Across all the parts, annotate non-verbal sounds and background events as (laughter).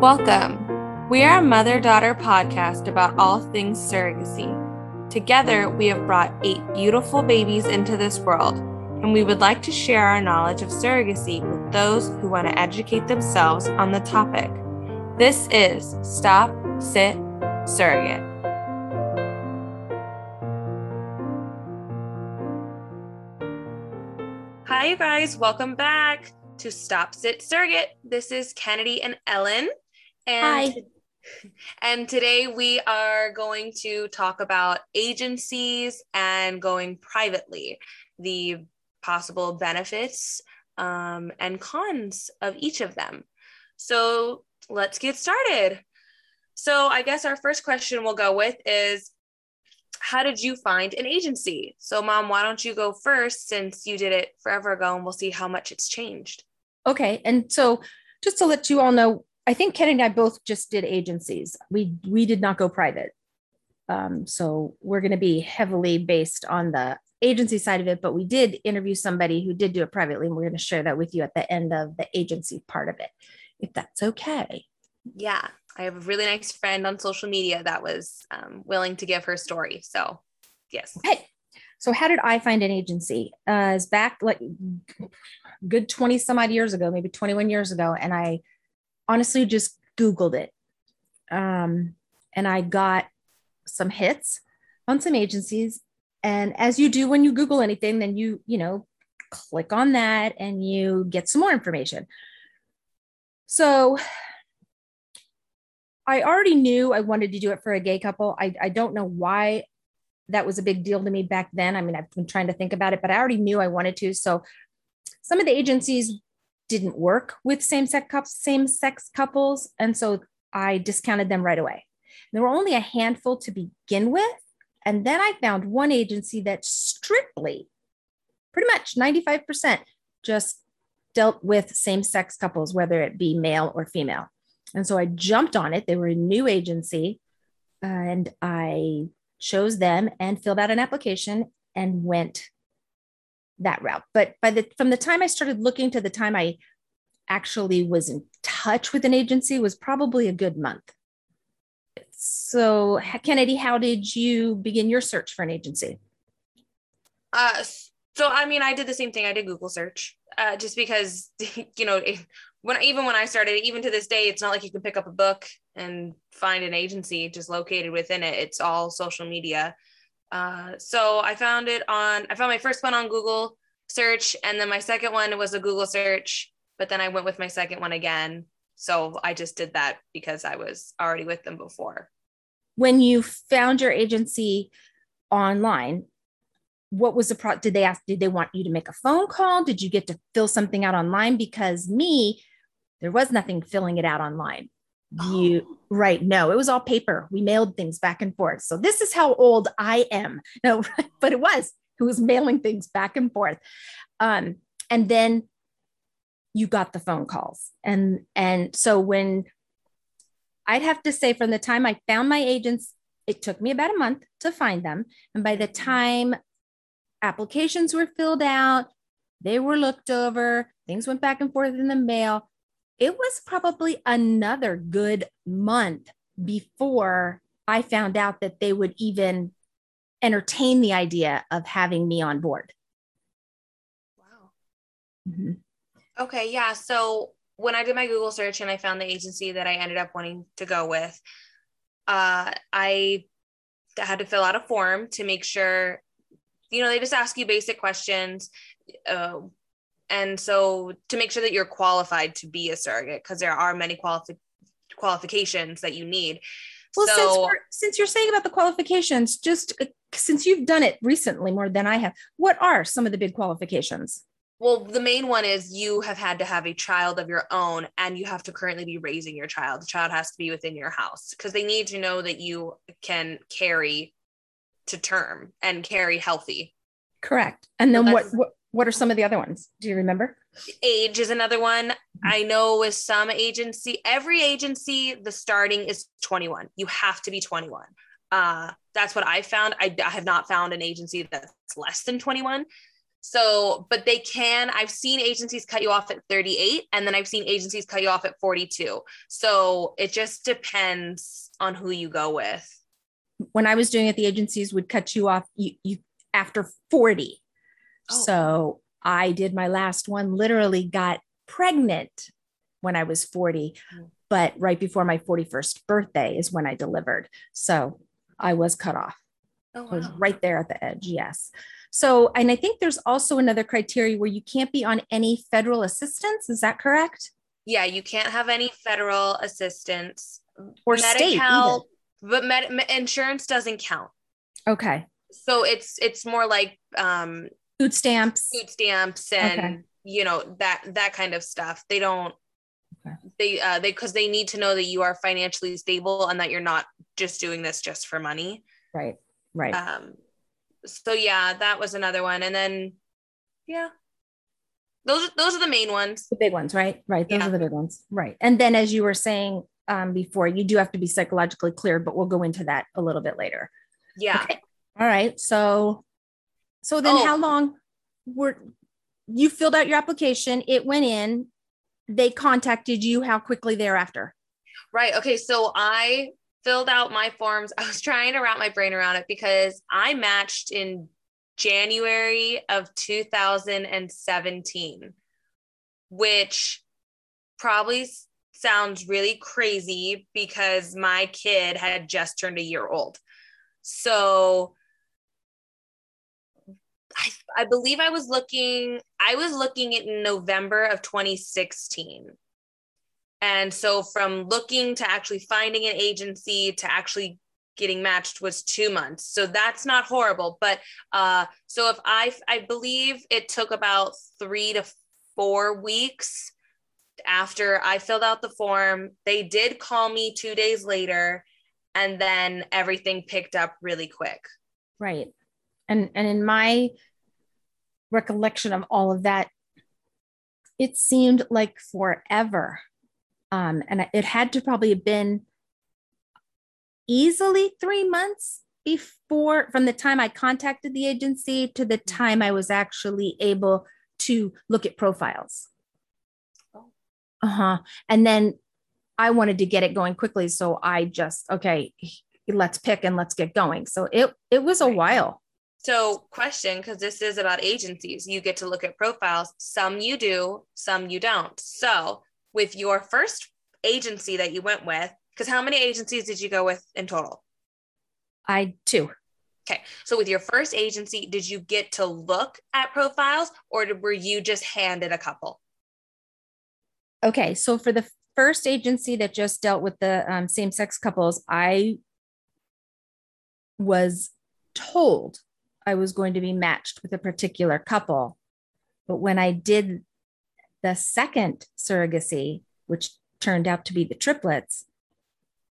Welcome. We are a mother daughter podcast about all things surrogacy. Together, we have brought eight beautiful babies into this world, and we would like to share our knowledge of surrogacy with those who want to educate themselves on the topic. This is Stop, Sit, Surrogate. Hi, you guys. Welcome back to Stop, Sit, Surrogate. This is Kennedy and Ellen. And, Hi. (laughs) and today we are going to talk about agencies and going privately, the possible benefits um, and cons of each of them. So let's get started. So I guess our first question we'll go with is how did you find an agency? So, mom, why don't you go first since you did it forever ago and we'll see how much it's changed. Okay. And so just to let you all know, I think Ken and I both just did agencies. We we did not go private. Um, so we're going to be heavily based on the agency side of it, but we did interview somebody who did do it privately, and we're going to share that with you at the end of the agency part of it, if that's okay. Yeah, I have a really nice friend on social media that was um, willing to give her story. So, yes. Okay. So how did I find an agency? Uh, it's back like good 20 some odd years ago, maybe 21 years ago. And I honestly just Googled it. Um, and I got some hits on some agencies. And as you do when you Google anything, then you, you know, click on that and you get some more information. So I already knew I wanted to do it for a gay couple. I, I don't know why that was a big deal to me back then. I mean, I've been trying to think about it, but I already knew I wanted to. So some of the agencies didn't work with same sex couples, same sex couples, and so I discounted them right away. There were only a handful to begin with, and then I found one agency that strictly, pretty much 95%, just dealt with same sex couples, whether it be male or female. And so I jumped on it. They were a new agency, and I chose them and filled out an application and went that route. But by the from the time I started looking to the time I actually was in touch with an agency was probably a good month. So Kennedy, how did you begin your search for an agency? Uh, so I mean, I did the same thing. I did Google search, uh, just because (laughs) you know, when even when I started, even to this day, it's not like you can pick up a book and find an agency just located within it. It's all social media. Uh, so I found it on, I found my first one on Google search, and then my second one was a Google search, but then I went with my second one again. So I just did that because I was already with them before. When you found your agency online, what was the pro? Did they ask? Did they want you to make a phone call? Did you get to fill something out online? Because me, there was nothing filling it out online. You oh. right? No, it was all paper. We mailed things back and forth. So this is how old I am. (laughs) No, but it was. It was mailing things back and forth. Um, and then you got the phone calls, and and so when I'd have to say, from the time I found my agents, it took me about a month to find them, and by the time applications were filled out, they were looked over, things went back and forth in the mail it was probably another good month before I found out that they would even entertain the idea of having me on board. Wow. Mm-hmm. Okay. Yeah. So when I did my Google search and I found the agency that I ended up wanting to go with, uh, I had to fill out a form to make sure, you know, they just ask you basic questions. Uh, and so to make sure that you're qualified to be a surrogate because there are many qualifi- qualifications that you need. Well so, since, we're, since you're saying about the qualifications just uh, since you've done it recently more than i have what are some of the big qualifications? Well the main one is you have had to have a child of your own and you have to currently be raising your child. The child has to be within your house because they need to know that you can carry to term and carry healthy. Correct. And then so what, what what are some of the other ones? Do you remember? Age is another one. I know with some agency, every agency, the starting is 21. You have to be 21. Uh, that's what I found. I, I have not found an agency that's less than 21. So, but they can, I've seen agencies cut you off at 38 and then I've seen agencies cut you off at 42. So it just depends on who you go with. When I was doing it, the agencies would cut you off you, you after 40. Oh. So I did my last one, literally got pregnant when I was 40, mm. but right before my 41st birthday is when I delivered. So I was cut off. Oh, wow. I was right there at the edge. Yes. So, and I think there's also another criteria where you can't be on any federal assistance. Is that correct? Yeah, you can't have any federal assistance or Medi-Cal, state, but med- insurance doesn't count. Okay. So it's it's more like um, food stamps, food stamps, and okay. you know that that kind of stuff. They don't. Okay. They uh they because they need to know that you are financially stable and that you're not just doing this just for money. Right. Right. Um, so yeah, that was another one. And then yeah. Those those are the main ones. The big ones, right? Right. Those yeah. are the big ones. Right. And then as you were saying um, before, you do have to be psychologically clear, but we'll go into that a little bit later. Yeah. Okay. All right. So so then oh. how long were you filled out your application, it went in, they contacted you how quickly thereafter? Right. Okay. So I filled out my forms. (laughs) I was trying to wrap my brain around it because I matched in January of 2017, which probably sounds really crazy because my kid had just turned a year old. So I, I believe I was looking, I was looking at November of 2016. And so from looking to actually finding an agency to actually getting matched was two months. So that's not horrible. But uh, so if I, I believe it took about three to four weeks after I filled out the form. They did call me two days later, and then everything picked up really quick. Right. And and in my recollection of all of that, it seemed like forever um, and it had to probably have been easily three months before from the time I contacted the agency to the time I was actually able to look at profiles. Oh. Uh huh. And then I wanted to get it going quickly. So I just, okay, let's pick and let's get going. So it, it was a right. while. So, question because this is about agencies, you get to look at profiles. Some you do, some you don't. So, with your first agency that you went with, because how many agencies did you go with in total? I two. Okay. So with your first agency, did you get to look at profiles or were you just handed a couple? Okay. So for the first agency that just dealt with the um, same sex couples, I was told I was going to be matched with a particular couple. But when I did the second surrogacy, which turned out to be the triplets,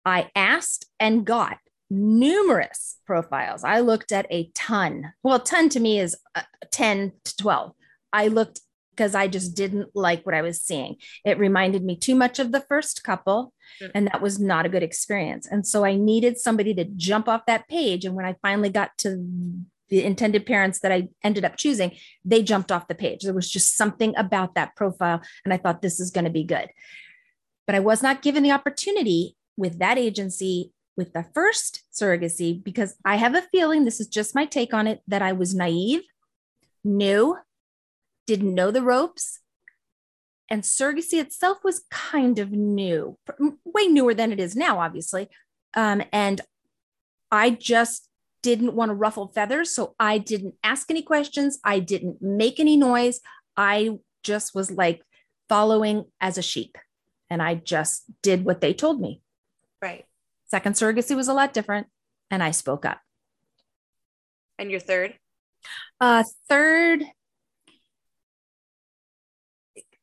I asked and got numerous profiles. I looked at a ton. Well, a ton to me is uh, 10 to 12. I looked because I just didn't like what I was seeing. It reminded me too much of the first couple, and that was not a good experience. And so I needed somebody to jump off that page. And when I finally got to the intended parents that I ended up choosing, they jumped off the page. There was just something about that profile. And I thought this is going to be good. But I was not given the opportunity with that agency with the first surrogacy because I have a feeling this is just my take on it that I was naive, new, didn't know the ropes. And surrogacy itself was kind of new, way newer than it is now, obviously. Um, and I just didn't want to ruffle feathers. So I didn't ask any questions. I didn't make any noise. I just was like following as a sheep. And I just did what they told me. Right. Second surrogacy was a lot different. And I spoke up. And your third? Uh, third,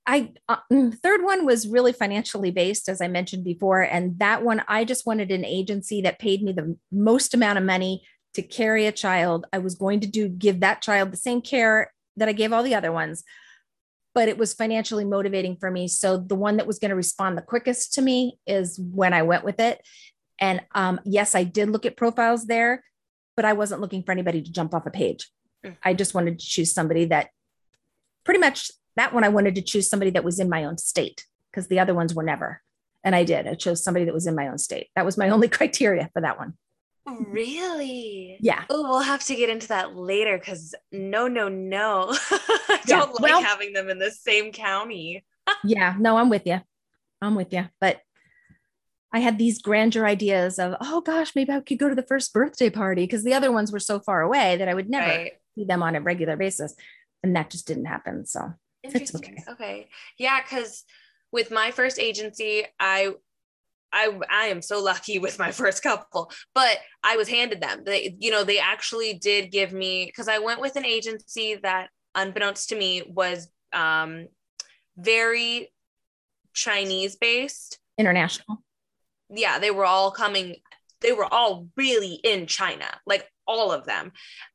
I uh, mm, third one was really financially based, as I mentioned before, and that one I just wanted an agency that paid me the most amount of money to carry a child. I was going to do give that child the same care that I gave all the other ones, but it was financially motivating for me. So the one that was going to respond the quickest to me is when I went with it. And um, yes, I did look at profiles there, but I wasn't looking for anybody to jump off a page. Mm. I just wanted to choose somebody that pretty much that one I wanted to choose somebody that was in my own state because the other ones were never. And I did. I chose somebody that was in my own state. That was my (laughs) only criteria for that one. Really? Yeah. Oh, we'll have to get into that later because no, no, no. (laughs) I yeah. don't like well, having them in the same county. (laughs) yeah, no, I'm with you. I'm with you. But I had these grandeur ideas of, oh gosh, maybe I could go to the first birthday party because the other ones were so far away that I would never right. see them on a regular basis. And that just didn't happen. So it's okay. Okay. Yeah. Cause with my first agency, I I I am so lucky with my (laughs) first couple, but I was handed them. They, you know, they actually did give me because I went with an agency that, unbeknownst to me, was um, very Chinese based, international. Yeah, they were all coming. They were all really in China, like all of them,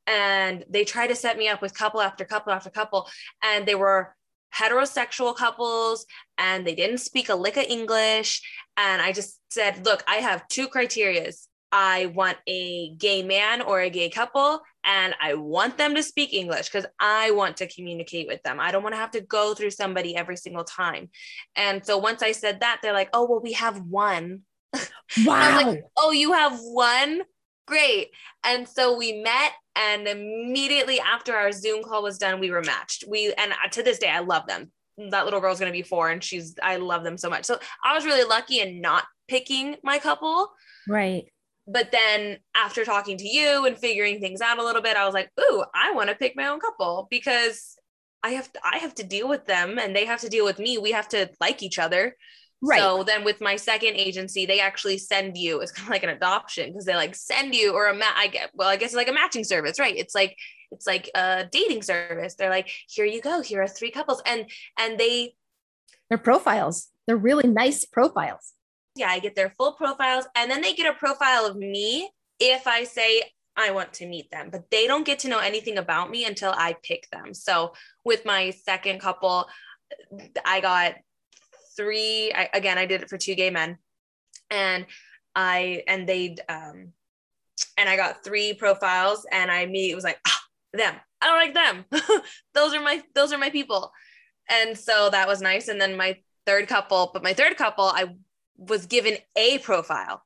and they tried to set me up with couple after couple after couple, and they were heterosexual couples and they didn't speak a lick of English. And I just said, look, I have two criterias. I want a gay man or a gay couple, and I want them to speak English because I want to communicate with them. I don't want to have to go through somebody every single time. And so once I said that, they're like, oh, well, we have one. (laughs) Wow. like, oh, you have one? Great. And so we met and immediately after our zoom call was done we were matched. We and to this day i love them. That little girl's going to be four and she's i love them so much. So i was really lucky in not picking my couple. Right. But then after talking to you and figuring things out a little bit i was like ooh i want to pick my own couple because i have to, i have to deal with them and they have to deal with me. We have to like each other Right. So then with my second agency, they actually send you, it's kind of like an adoption because they like send you or a ma- I get, well, I guess it's like a matching service, right? It's like, it's like a dating service. They're like, here you go. Here are three couples. And, and they, their profiles, they're really nice profiles. Yeah. I get their full profiles and then they get a profile of me if I say I want to meet them, but they don't get to know anything about me until I pick them. So with my second couple, I got three I, again i did it for two gay men. And i and they um and i got three profiles and i immediately was like ah, them. I don't like them. (laughs) Those are my those are my people. And so that was nice. And then my third couple but my third couple i was given a profile.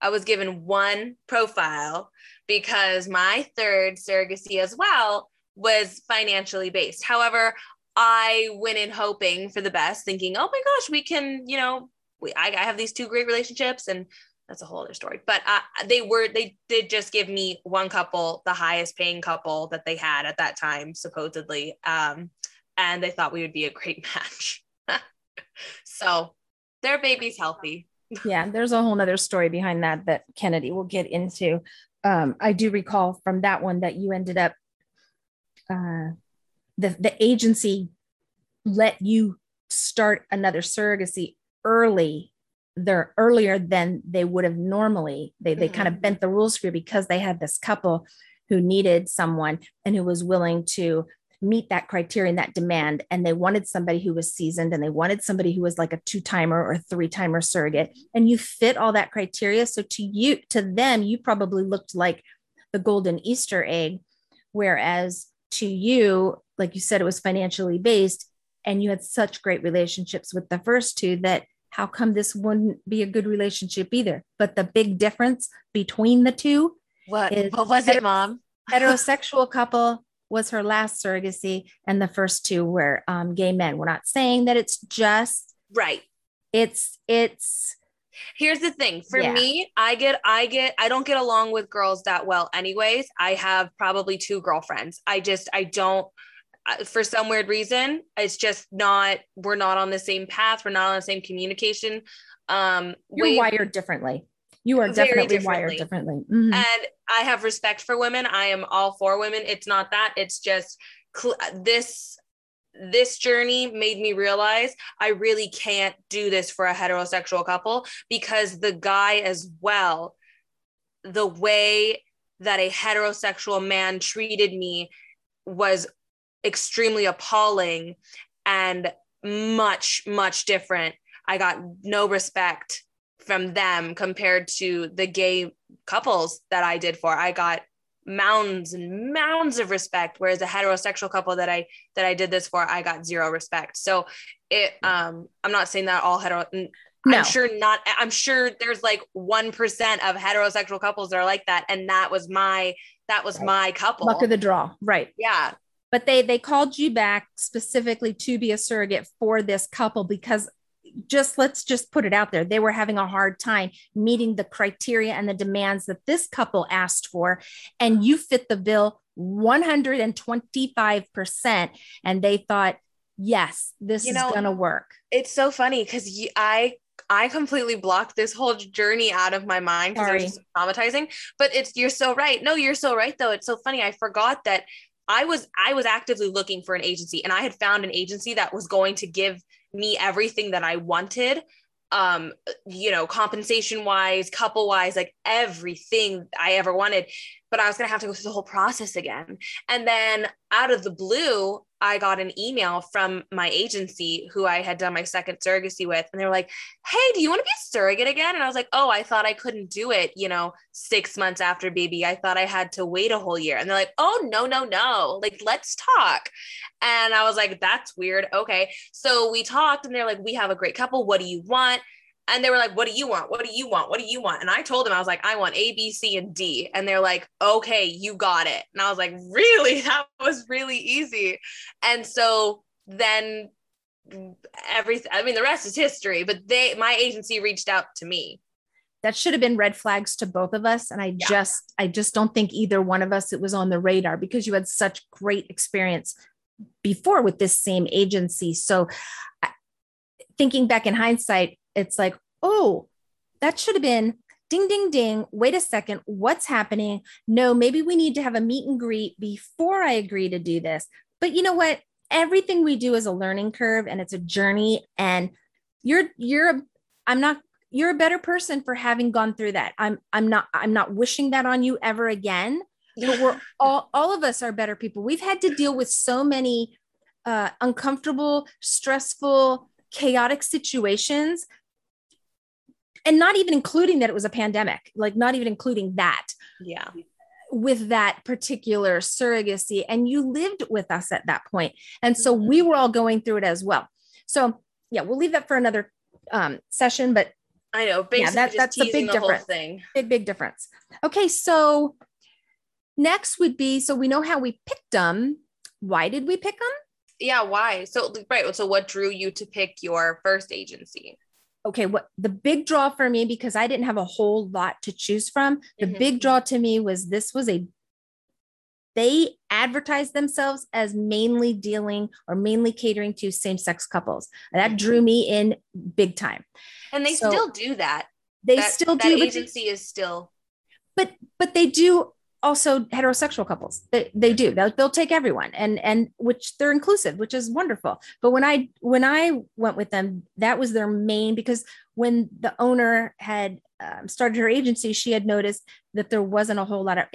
I was given one profile because my third surrogacy as well was financially based. However I went in hoping for the best, thinking, oh my gosh, we can, you know, we, I, I have these two great relationships and that's a whole other story. But uh, they were, they did just give me one couple, the highest paying couple that they had at that time, supposedly. Um, and they thought we would be a great (laughs) match. (laughs) so their baby's healthy. (laughs) yeah, there's a whole nother story behind that that Kennedy will get into. Um, I do recall from that one that you ended up uh, the, the agency let you start another surrogacy early they're earlier than they would have normally. They, they mm-hmm. kind of bent the rules for you because they had this couple who needed someone and who was willing to meet that criteria and that demand. And they wanted somebody who was seasoned and they wanted somebody who was like a two timer or three timer surrogate. And you fit all that criteria. So to you to them you probably looked like the golden easter egg. Whereas to you like you said, it was financially based, and you had such great relationships with the first two that how come this wouldn't be a good relationship either? But the big difference between the two what what was it, mom? heterosexual couple was her last surrogacy, and the first two were um, gay men. We're not saying that it's just right. It's it's Here's the thing for yeah. me, I get, I get, I don't get along with girls that well, anyways. I have probably two girlfriends. I just, I don't, for some weird reason it's just not we're not on the same path we're not on the same communication um you're way, wired differently you are definitely differently. wired differently mm-hmm. and i have respect for women i am all for women it's not that it's just cl- this this journey made me realize I really can't do this for a heterosexual couple because the guy as well the way that a heterosexual man treated me was extremely appalling and much, much different. I got no respect from them compared to the gay couples that I did for. I got mounds and mounds of respect whereas a heterosexual couple that i that i did this for i got zero respect. So it um i'm not saying that all hetero no. i'm sure not i'm sure there's like 1% of heterosexual couples that are like that and that was my that was my couple. Luck of the draw. Right. Yeah. But they they called you back specifically to be a surrogate for this couple because just let's just put it out there they were having a hard time meeting the criteria and the demands that this couple asked for and you fit the bill 125% and they thought yes this you is going to work it's so funny because i I completely blocked this whole journey out of my mind because it was traumatizing. But it's you're so right. No, you're so right though. It's so funny. I forgot that I was I was actively looking for an agency and I had found an agency that was going to give me everything that I wanted um you know compensation wise couple wise like everything i ever wanted but i was going to have to go through the whole process again and then out of the blue I got an email from my agency who I had done my second surrogacy with. And they were like, Hey, do you want to be a surrogate again? And I was like, Oh, I thought I couldn't do it, you know, six months after baby. I thought I had to wait a whole year. And they're like, Oh, no, no, no. Like, let's talk. And I was like, That's weird. Okay. So we talked and they're like, We have a great couple. What do you want? And they were like, What do you want? What do you want? What do you want? And I told them, I was like, I want A, B, C, and D. And they're like, Okay, you got it. And I was like, Really? (laughs) That was really easy. And so then everything, I mean, the rest is history, but they, my agency reached out to me. That should have been red flags to both of us. And I yeah. just, I just don't think either one of us it was on the radar because you had such great experience before with this same agency. So thinking back in hindsight, it's like, oh, that should have been ding, ding, ding. Wait a second. What's happening? No, maybe we need to have a meet and greet before I agree to do this. But you know what? Everything we do is a learning curve and it's a journey. And you're, you're, a, I'm not, you're a better person for having gone through that. I'm, I'm not, I'm not wishing that on you ever again. But we're all, all of us are better people. We've had to deal with so many uh, uncomfortable, stressful, chaotic situations and not even including that it was a pandemic like not even including that. Yeah. With that particular surrogacy and you lived with us at that point and so we mm-hmm. were all going through it as well. So yeah we'll leave that for another um, session but i know yeah, that, that's a big difference. thing. Big big difference. Okay so next would be so we know how we picked them why did we pick them yeah why? So right so what drew you to pick your first agency okay what the big draw for me because i didn't have a whole lot to choose from the mm-hmm. big draw to me was this was a they advertised themselves as mainly dealing or mainly catering to same-sex couples. And that drew me in big time. And they so still do that. they that, still that do agency is still but but they do also heterosexual couples. They, they do. They'll, they'll take everyone and and which they're inclusive which is wonderful. But when i when i went with them that was their main because when the owner had um, started her agency she had noticed that there wasn't a whole lot of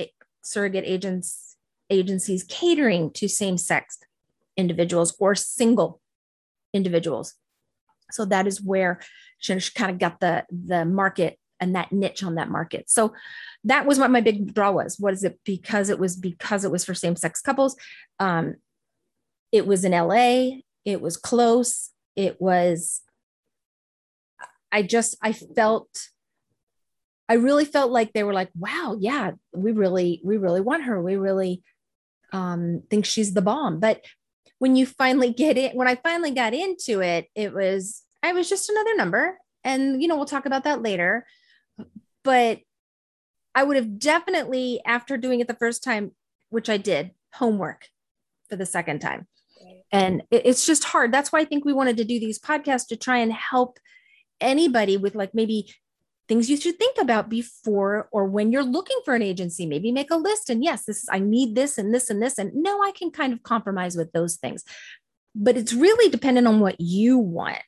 surrogate agents agencies catering to same-sex individuals or single individuals. So that is where she kind of got the the market and that niche on that market. So that was what my big draw was. What is it? Because it was because it was for same sex couples. Um, it was in LA. It was close. It was. I just I felt. I really felt like they were like, wow, yeah, we really, we really want her. We really um, think she's the bomb. But when you finally get it, when I finally got into it, it was I was just another number. And you know, we'll talk about that later but I would have definitely, after doing it the first time, which I did, homework for the second time. And it's just hard. That's why I think we wanted to do these podcasts to try and help anybody with like maybe things you should think about before or when you're looking for an agency maybe make a list and yes this is i need this and this and this and no i can kind of compromise with those things but it's really dependent on what you want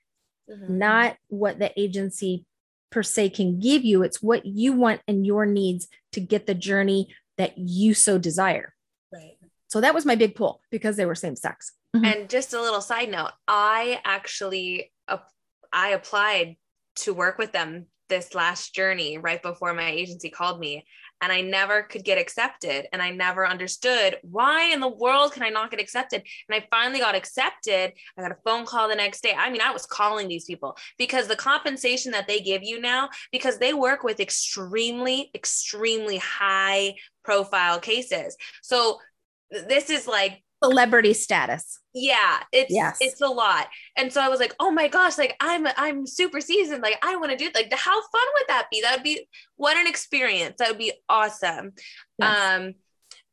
mm-hmm. not what the agency per se can give you. It's what you want and your needs to get the journey that you so desire. Right. So that was my big pull because they were same sex. Mm-hmm. And just a little side note, I actually uh, I applied to work with them this last journey right before my agency called me and I never could get accepted. And I never understood why in the world can I not get accepted? And I finally got accepted. I got a phone call the next day. I mean, I was calling these people because the compensation that they give you now, because they work with extremely, extremely high profile cases. So this is like celebrity status. Yeah, it's yes. it's a lot. And so I was like, "Oh my gosh, like I'm I'm super seasoned. Like I want to do like how fun would that be? That would be what an experience. That would be awesome." Yes. Um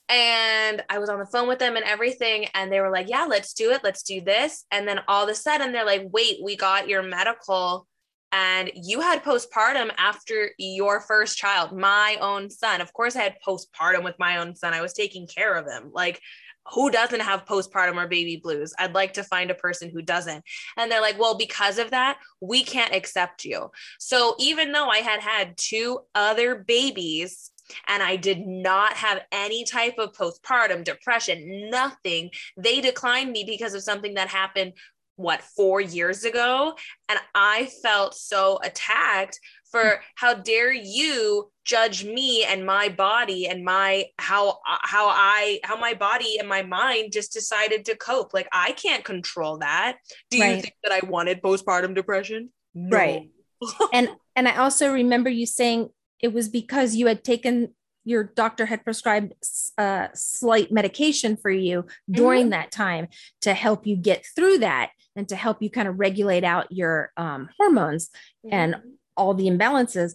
and I was on the phone with them and everything and they were like, "Yeah, let's do it. Let's do this." And then all of a sudden they're like, "Wait, we got your medical and you had postpartum after your first child, my own son. Of course, I had postpartum with my own son. I was taking care of him. Like, who doesn't have postpartum or baby blues? I'd like to find a person who doesn't. And they're like, well, because of that, we can't accept you. So even though I had had two other babies, and I did not have any type of postpartum depression, nothing. They declined me because of something that happened what four years ago and i felt so attacked for how dare you judge me and my body and my how how i how my body and my mind just decided to cope like i can't control that do right. you think that i wanted postpartum depression no. right (laughs) and and i also remember you saying it was because you had taken your doctor had prescribed uh, slight medication for you during mm-hmm. that time to help you get through that and to help you kind of regulate out your um, hormones mm-hmm. and all the imbalances.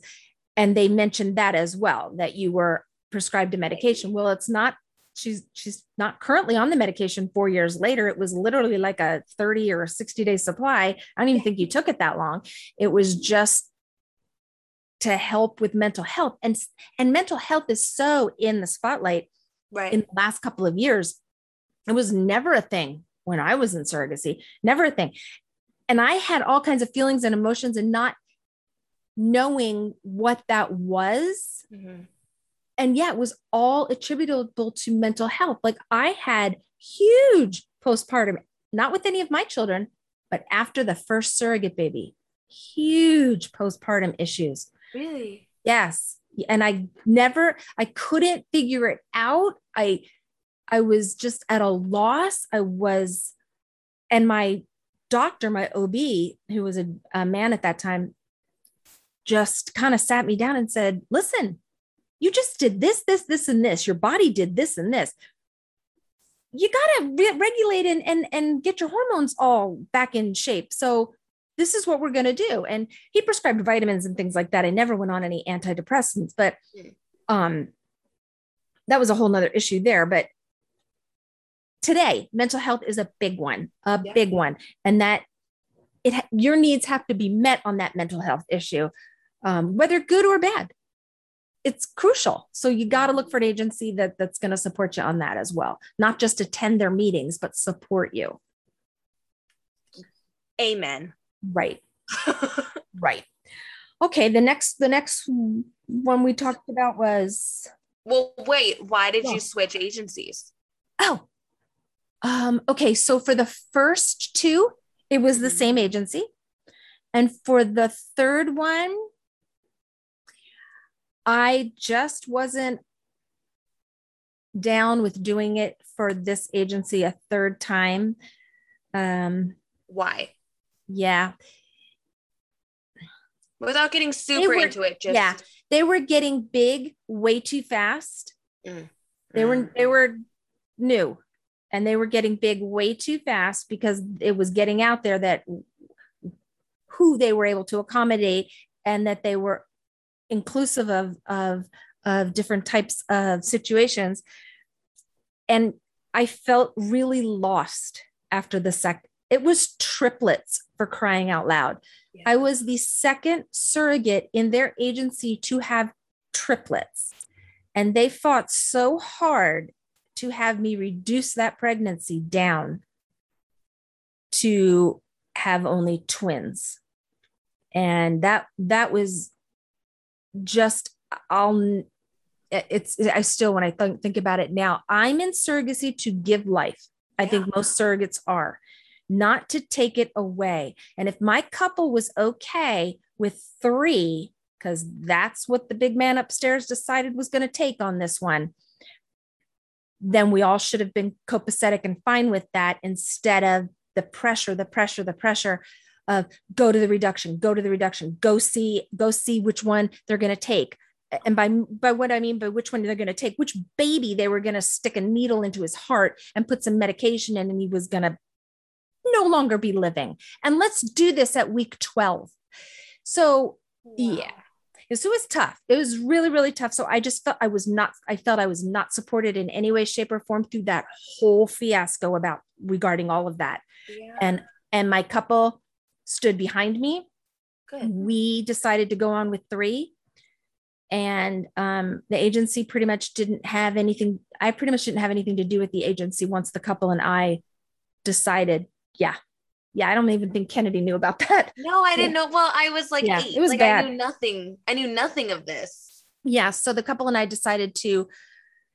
And they mentioned that as well, that you were prescribed a medication. Well, it's not, she's, she's not currently on the medication four years later. It was literally like a 30 or a 60 day supply. I don't even think you took it that long. It was just to help with mental health and and mental health is so in the spotlight right in the last couple of years it was never a thing when i was in surrogacy never a thing and i had all kinds of feelings and emotions and not knowing what that was. Mm-hmm. And yeah, it was all attributable to mental health. Like I had huge postpartum, not with any of my children, but after the first surrogate baby, huge postpartum issues. Really? Yes. And I never, I couldn't figure it out. I, I was just at a loss. I was, and my doctor, my OB, who was a, a man at that time, just kind of sat me down and said, listen, you just did this, this, this, and this. Your body did this and this. You got to re- regulate and, and, and get your hormones all back in shape. So this is what we're going to do. And he prescribed vitamins and things like that. I never went on any antidepressants, but um, that was a whole nother issue there. But today, mental health is a big one, a yeah. big one. And that it your needs have to be met on that mental health issue um, whether good or bad. It's crucial. So you got to look for an agency that that's going to support you on that as well, not just attend their meetings, but support you. Amen. Right. (laughs) right. Okay. The next, the next one we talked about was. Well, wait. Why did you switch agencies? Oh. Um, okay. So for the first two, it was the mm-hmm. same agency. And for the third one, I just wasn't down with doing it for this agency a third time. Um, Why? Yeah. Without getting super were, into it, just yeah, they were getting big way too fast. Mm. They were mm. they were new, and they were getting big way too fast because it was getting out there that who they were able to accommodate and that they were inclusive of, of, of different types of situations. And I felt really lost after the sec. It was triplets for crying out loud. Yeah. I was the second surrogate in their agency to have triplets. And they fought so hard to have me reduce that pregnancy down to have only twins. And that that was just I'll it's I still when I think think about it now, I'm in surrogacy to give life. I yeah. think most surrogates are not to take it away. And if my couple was okay with three, because that's what the big man upstairs decided was going to take on this one, then we all should have been copacetic and fine with that instead of the pressure, the pressure, the pressure of go to the reduction, go to the reduction, go see, go see which one they're going to take. And by by what I mean by which one they're going to take, which baby they were going to stick a needle into his heart and put some medication in, and he was going to no longer be living. And let's do this at week 12. So wow. yeah. So it was tough. It was really, really tough. So I just felt I was not, I felt I was not supported in any way, shape, or form through that whole fiasco about regarding all of that. Yeah. And and my couple stood behind me. Good. We decided to go on with three. And um, the agency pretty much didn't have anything. I pretty much didn't have anything to do with the agency once the couple and I decided, yeah, yeah, I don't even think Kennedy knew about that. No, I didn't yeah. know. Well, I was like yeah, eight. It was like bad. I knew nothing. I knew nothing of this. Yeah. So the couple and I decided to,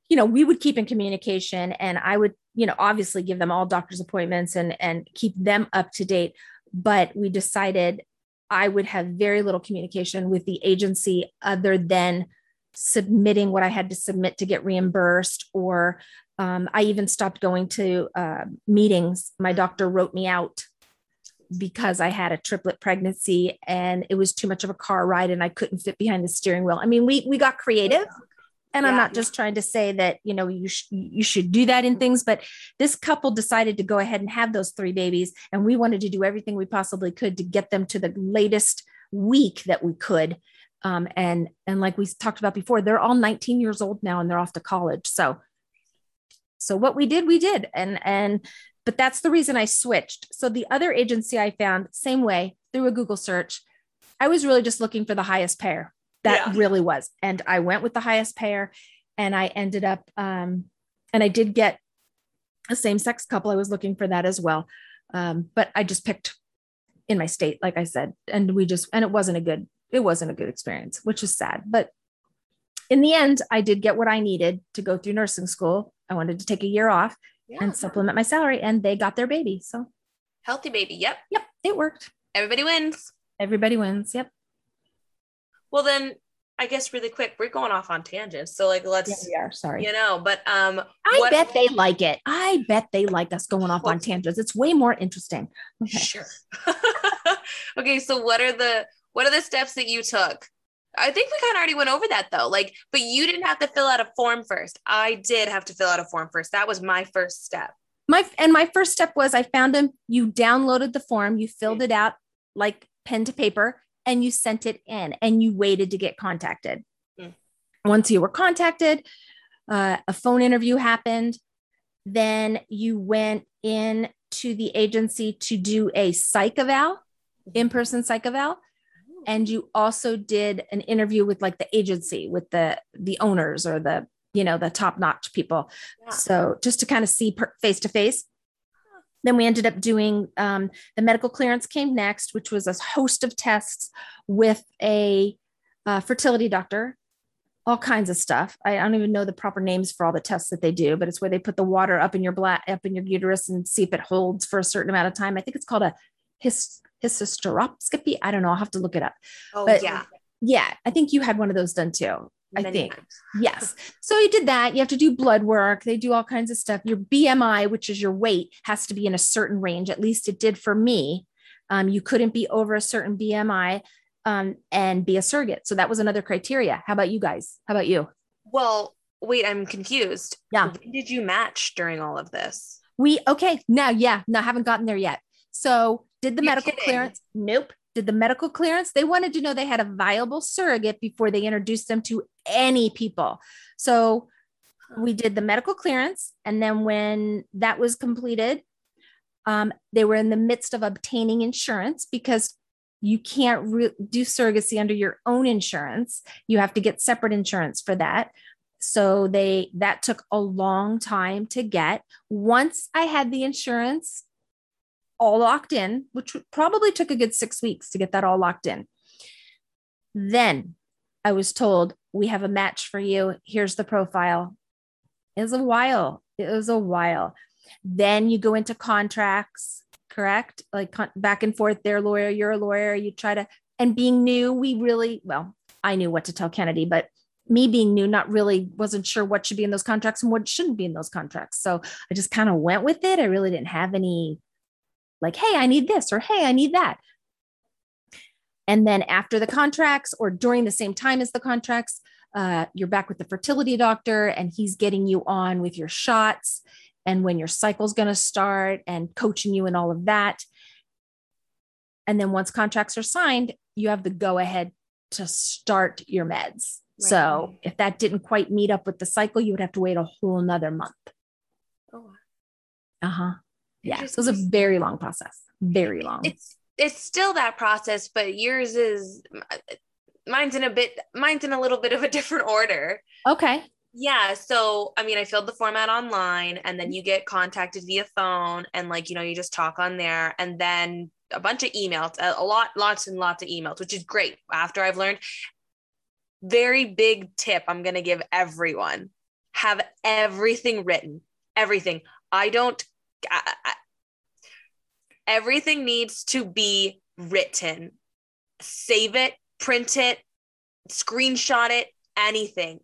you know, we would keep in communication and I would, you know, obviously give them all doctor's appointments and and keep them up to date but we decided I would have very little communication with the agency other than submitting what I had to submit to get reimbursed. Or um, I even stopped going to uh, meetings. My doctor wrote me out because I had a triplet pregnancy and it was too much of a car ride and I couldn't fit behind the steering wheel. I mean, we we got creative and yeah. i'm not just trying to say that you know you sh- you should do that in things but this couple decided to go ahead and have those three babies and we wanted to do everything we possibly could to get them to the latest week that we could. Um, and and like we talked about before they're all 19 years old now and they're off to college. So so what we did we did. And and but that's the reason i switched. So the other agency i found same way through a google search i was really just looking for the highest payer that yeah. really was. And I went with the highest payer and I ended up, um, and I did get a same sex couple. I was looking for that as well. Um, but I just picked in my state, like I said, and we just, and it wasn't a good, it wasn't a good experience, which is sad. But in the end, I did get what I needed to go through nursing school. I wanted to take a year off yeah. and supplement my salary, and they got their baby. So healthy baby. Yep. Yep. It worked. Everybody wins. Everybody wins. Yep. Well, then I guess really quick, we're going off on tangents. So like let's yeah, we are sorry. You know, but um I what, bet they like it. I bet they like us going off well, on tangents. It's way more interesting. Okay. Sure. (laughs) okay, so what are the what are the steps that you took? I think we kind of already went over that though. Like, but you didn't have to fill out a form first. I did have to fill out a form first. That was my first step. My and my first step was I found them. You downloaded the form, you filled it out like pen to paper, and you sent it in and you waited to get contacted. Mm. Once you were contacted, uh, a phone interview happened. Then you went in to the agency to do a psych eval, mm-hmm. in person psych eval. And you also did an interview with like the agency, with the the owners or the you know the top notch people. Yeah. So just to kind of see face to face. Then we ended up doing um, the medical clearance came next, which was a host of tests with a uh, fertility doctor, all kinds of stuff. I, don't even know the proper names for all the tests that they do, but it's where they put the water up in your black up in your uterus and see if it holds for a certain amount of time. I think it's called a his, hysteroscopy. I don't know. I'll have to look it up. Oh but, yeah, yeah. I think you had one of those done too. I think. Times. Yes. So you did that. You have to do blood work. They do all kinds of stuff. Your BMI, which is your weight, has to be in a certain range. At least it did for me. Um, you couldn't be over a certain BMI um, and be a surrogate. So that was another criteria. How about you guys? How about you? Well, wait, I'm confused. Yeah. When did you match during all of this? We, okay. Now, yeah, no, I haven't gotten there yet. So did the You're medical kidding. clearance? Nope did the medical clearance. They wanted to know they had a viable surrogate before they introduced them to any people. So we did the medical clearance. And then when that was completed, um, they were in the midst of obtaining insurance because you can't re- do surrogacy under your own insurance. You have to get separate insurance for that. So they that took a long time to get. Once I had the insurance, all locked in, which probably took a good six weeks to get that all locked in. Then I was told, we have a match for you. Here's the profile. It was a while. It was a while. Then you go into contracts, correct? Like con- back and forth, their lawyer, your lawyer. You try to, and being new, we really, well, I knew what to tell Kennedy, but me being new, not really wasn't sure what should be in those contracts and what shouldn't be in those contracts. So I just kind of went with it. I really didn't have any like, hey, I need this or hey, I need that. And then after the contracts or during the same time as the contracts, uh, you're back with the fertility doctor and he's getting you on with your shots and when your cycle's going to start and coaching you and all of that. And then once contracts are signed, you have the go ahead to start your meds. Right. So if that didn't quite meet up with the cycle, you would have to wait a whole another month. Oh, uh huh. Yeah. So it was a very long process. Very long. It's it's still that process, but yours is mine's in a bit mine's in a little bit of a (laughs) different order. Okay. Yeah. So, I mean, I filled the format online and then you get contacted via phone and like, you know, you just talk on there and then a bunch of emails, a, lot, lots and lots of emails, which is great. After I've learned, very big tip I'm going to give everyone have everything written, everything. I don't, I, everything needs to be written. Save it, print it, screenshot it, anything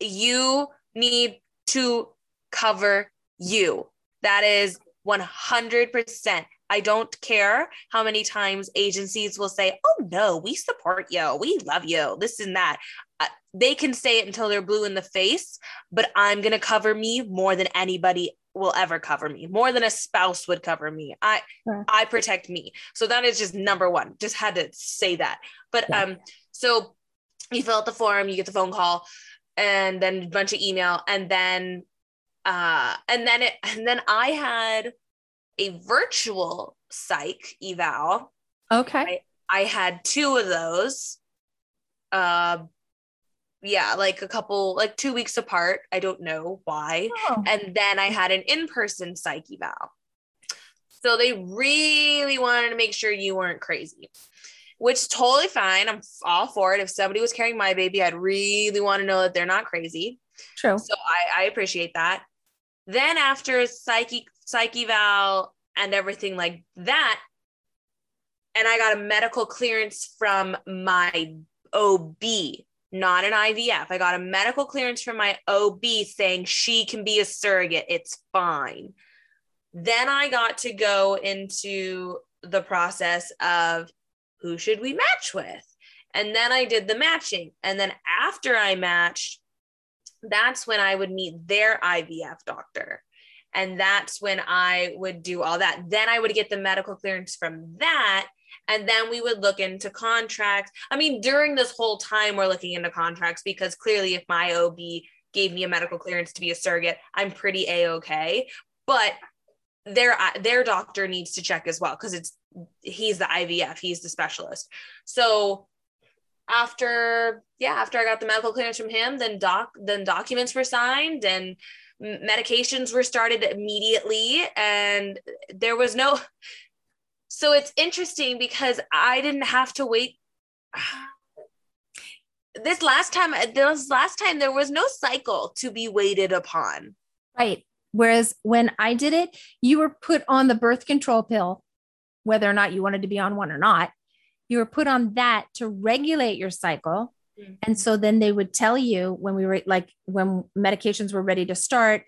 you need to cover you. That is 100%. I don't care how many times agencies will say, oh no, we support you. We love you. This and that. Uh, they can say it until they're blue in the face, but I'm going to cover me more than anybody will ever cover me more than a spouse would cover me i sure. i protect me so that is just number one just had to say that but yeah. um so you fill out the form you get the phone call and then a bunch of email and then uh and then it and then I had a virtual psych eval. Okay. I, I had two of those. Uh yeah, like a couple like 2 weeks apart. I don't know why. Oh. And then I had an in-person psych eval. So they really wanted to make sure you weren't crazy which totally fine. I'm all for it. If somebody was carrying my baby, I'd really want to know that they're not crazy. True. So I, I appreciate that. Then after psyche, psych eval and everything like that, and I got a medical clearance from my OB, not an IVF. I got a medical clearance from my OB saying she can be a surrogate. It's fine. Then I got to go into the process of who should we match with? And then I did the matching. And then after I matched, that's when I would meet their IVF doctor. And that's when I would do all that. Then I would get the medical clearance from that. And then we would look into contracts. I mean, during this whole time, we're looking into contracts because clearly, if my OB gave me a medical clearance to be a surrogate, I'm pretty a okay. But their uh, their doctor needs to check as well because it's he's the IVF, he's the specialist. So after yeah, after I got the medical clearance from him, then doc then documents were signed and medications were started immediately and there was no so it's interesting because I didn't have to wait (sighs) this last time this last time there was no cycle to be waited upon right whereas when i did it you were put on the birth control pill whether or not you wanted to be on one or not. You were put on that to regulate your cycle. Mm-hmm. And so then they would tell you when we were like, when medications were ready to start,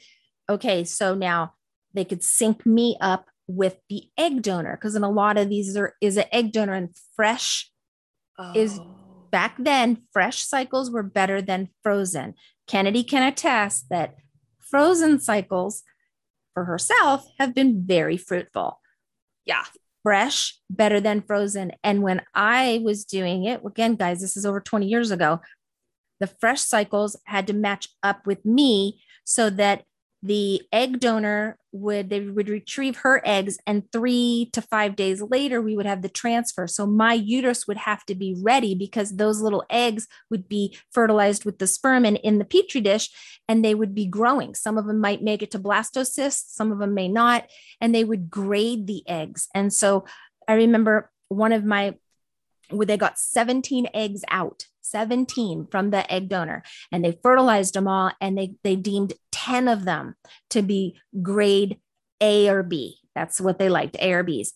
okay, so now they could sync me up with the egg donor because in a lot of these are is an egg donor and fresh oh. is back then fresh cycles were better than frozen kennedy can attest that frozen cycles for herself have been very fruitful yeah fresh better than frozen. And when I was doing it, again, guys, this is over 20 years ago, the fresh cycles had to match up with me so that the egg donor would they would retrieve her eggs and 3 to 5 days later we would have the transfer. So my uterus would have to be ready because those little eggs would be fertilized with the sperm and in the petri dish and they would be growing. Some of them might make it to blastocysts some of them may not and they would grade the eggs. And so i remember one of my where they got 17 eggs out 17 from the egg donor and they fertilized them all and they they deemed 10 of them to be grade A or B. That's what they liked, A or B's.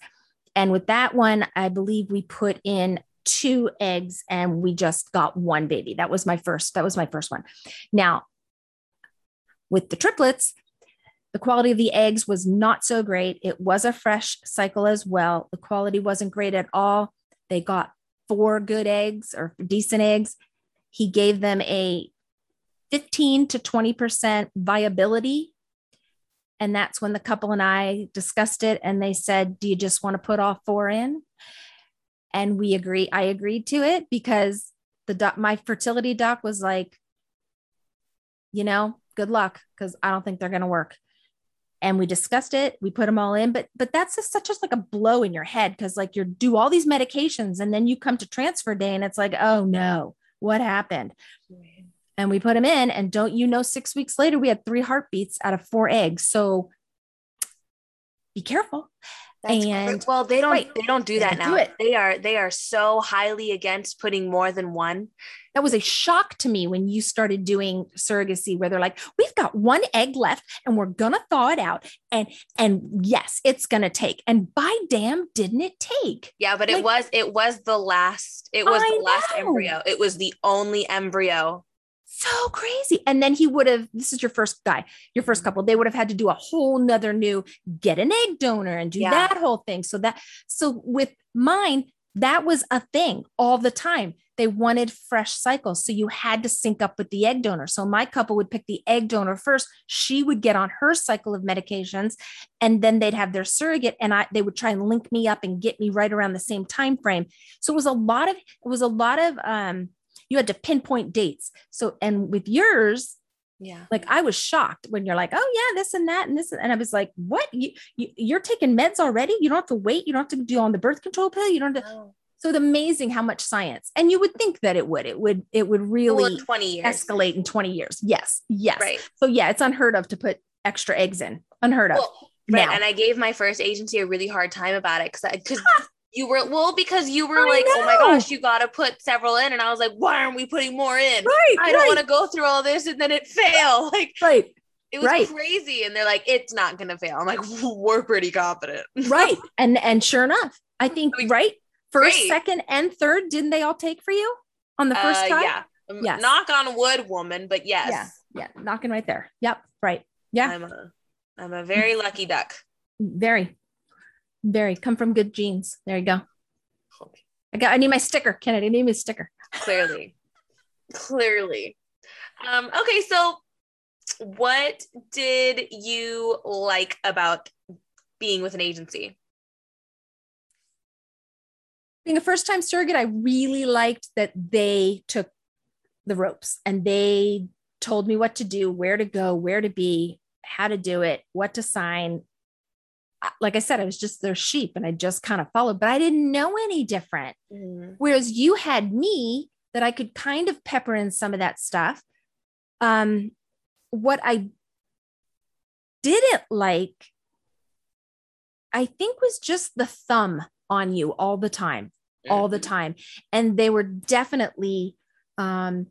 And with that one, I believe we put in two eggs and we just got one baby. That was my first, that was my first one. Now, with the triplets, the quality of the eggs was not so great. It was a fresh cycle as well. The quality wasn't great at all. They got four good eggs or decent eggs. He gave them a 15 to 20% viability. And that's when the couple and I discussed it and they said, Do you just want to put all four in? And we agree. I agreed to it because the doc, my fertility doc was like, you know, good luck because I don't think they're going to work. And we discussed it. We put them all in, but but that's just such as like a blow in your head because like you do all these medications and then you come to transfer day and it's like, oh no, what happened? And we put them in, and don't you know, six weeks later we had three heartbeats out of four eggs. So be careful. That's and well, they don't right. they don't do that now. Do. They are they are so highly against putting more than one. That was a shock to me when you started doing surrogacy, where they're like, "We've got one egg left, and we're gonna thaw it out." And and yes, it's gonna take. And by damn, didn't it take? Yeah, but like, it was it was the last. It was I the last know. embryo. It was the only embryo so crazy. And then he would have, this is your first guy, your first mm-hmm. couple, they would have had to do a whole nother new get an egg donor and do yeah. that whole thing. So that, so with mine, that was a thing all the time. They wanted fresh cycles. So you had to sync up with the egg donor. So my couple would pick the egg donor first. She would get on her cycle of medications and then they'd have their surrogate and I they would try and link me up and get me right around the same time frame. So it was a lot of it was a lot of um you had to pinpoint dates. So, and with yours, yeah. Like I was shocked when you're like, oh yeah, this and that and this. And I was like, what? You, you are taking meds already? You don't have to wait. You don't have to do on the birth control pill. You don't have to. No. So it's amazing how much science. And you would think that it would, it would, it would really well, 20 years. escalate in 20 years. Yes. Yes. Right. So yeah, it's unheard of to put extra eggs in. Unheard of. Well, right. Now. And I gave my first agency a really hard time about it because because (laughs) You were well because you were I like, know. oh my gosh, you got to put several in, and I was like, why aren't we putting more in? Right. I don't want to go through all this and then it fail. (laughs) Like, right. It was right. crazy, and they're like, it's not gonna fail. I'm like, we're pretty confident. (laughs) right. And and sure enough, I (laughs) think right first, Great. second, and third, didn't they all take for you on the first uh, time? Yeah. Yes. Knock on wood, woman, but yes. Yeah. Yeah. Knocking right there. Yep. Right. Yeah. I'm a I'm a very lucky duck. Very. Very come from good genes. There you go. I got I need my sticker. Kennedy, I need my sticker. Clearly. Clearly. Um, okay, so what did you like about being with an agency? Being a first time surrogate, I really liked that they took the ropes and they told me what to do, where to go, where to be, how to do it, what to sign, like I said, I was just their sheep and I just kind of followed, but I didn't know any different. Mm. Whereas you had me that I could kind of pepper in some of that stuff. Um, what I didn't like, I think, was just the thumb on you all the time, all the mm-hmm. time. And they were definitely um,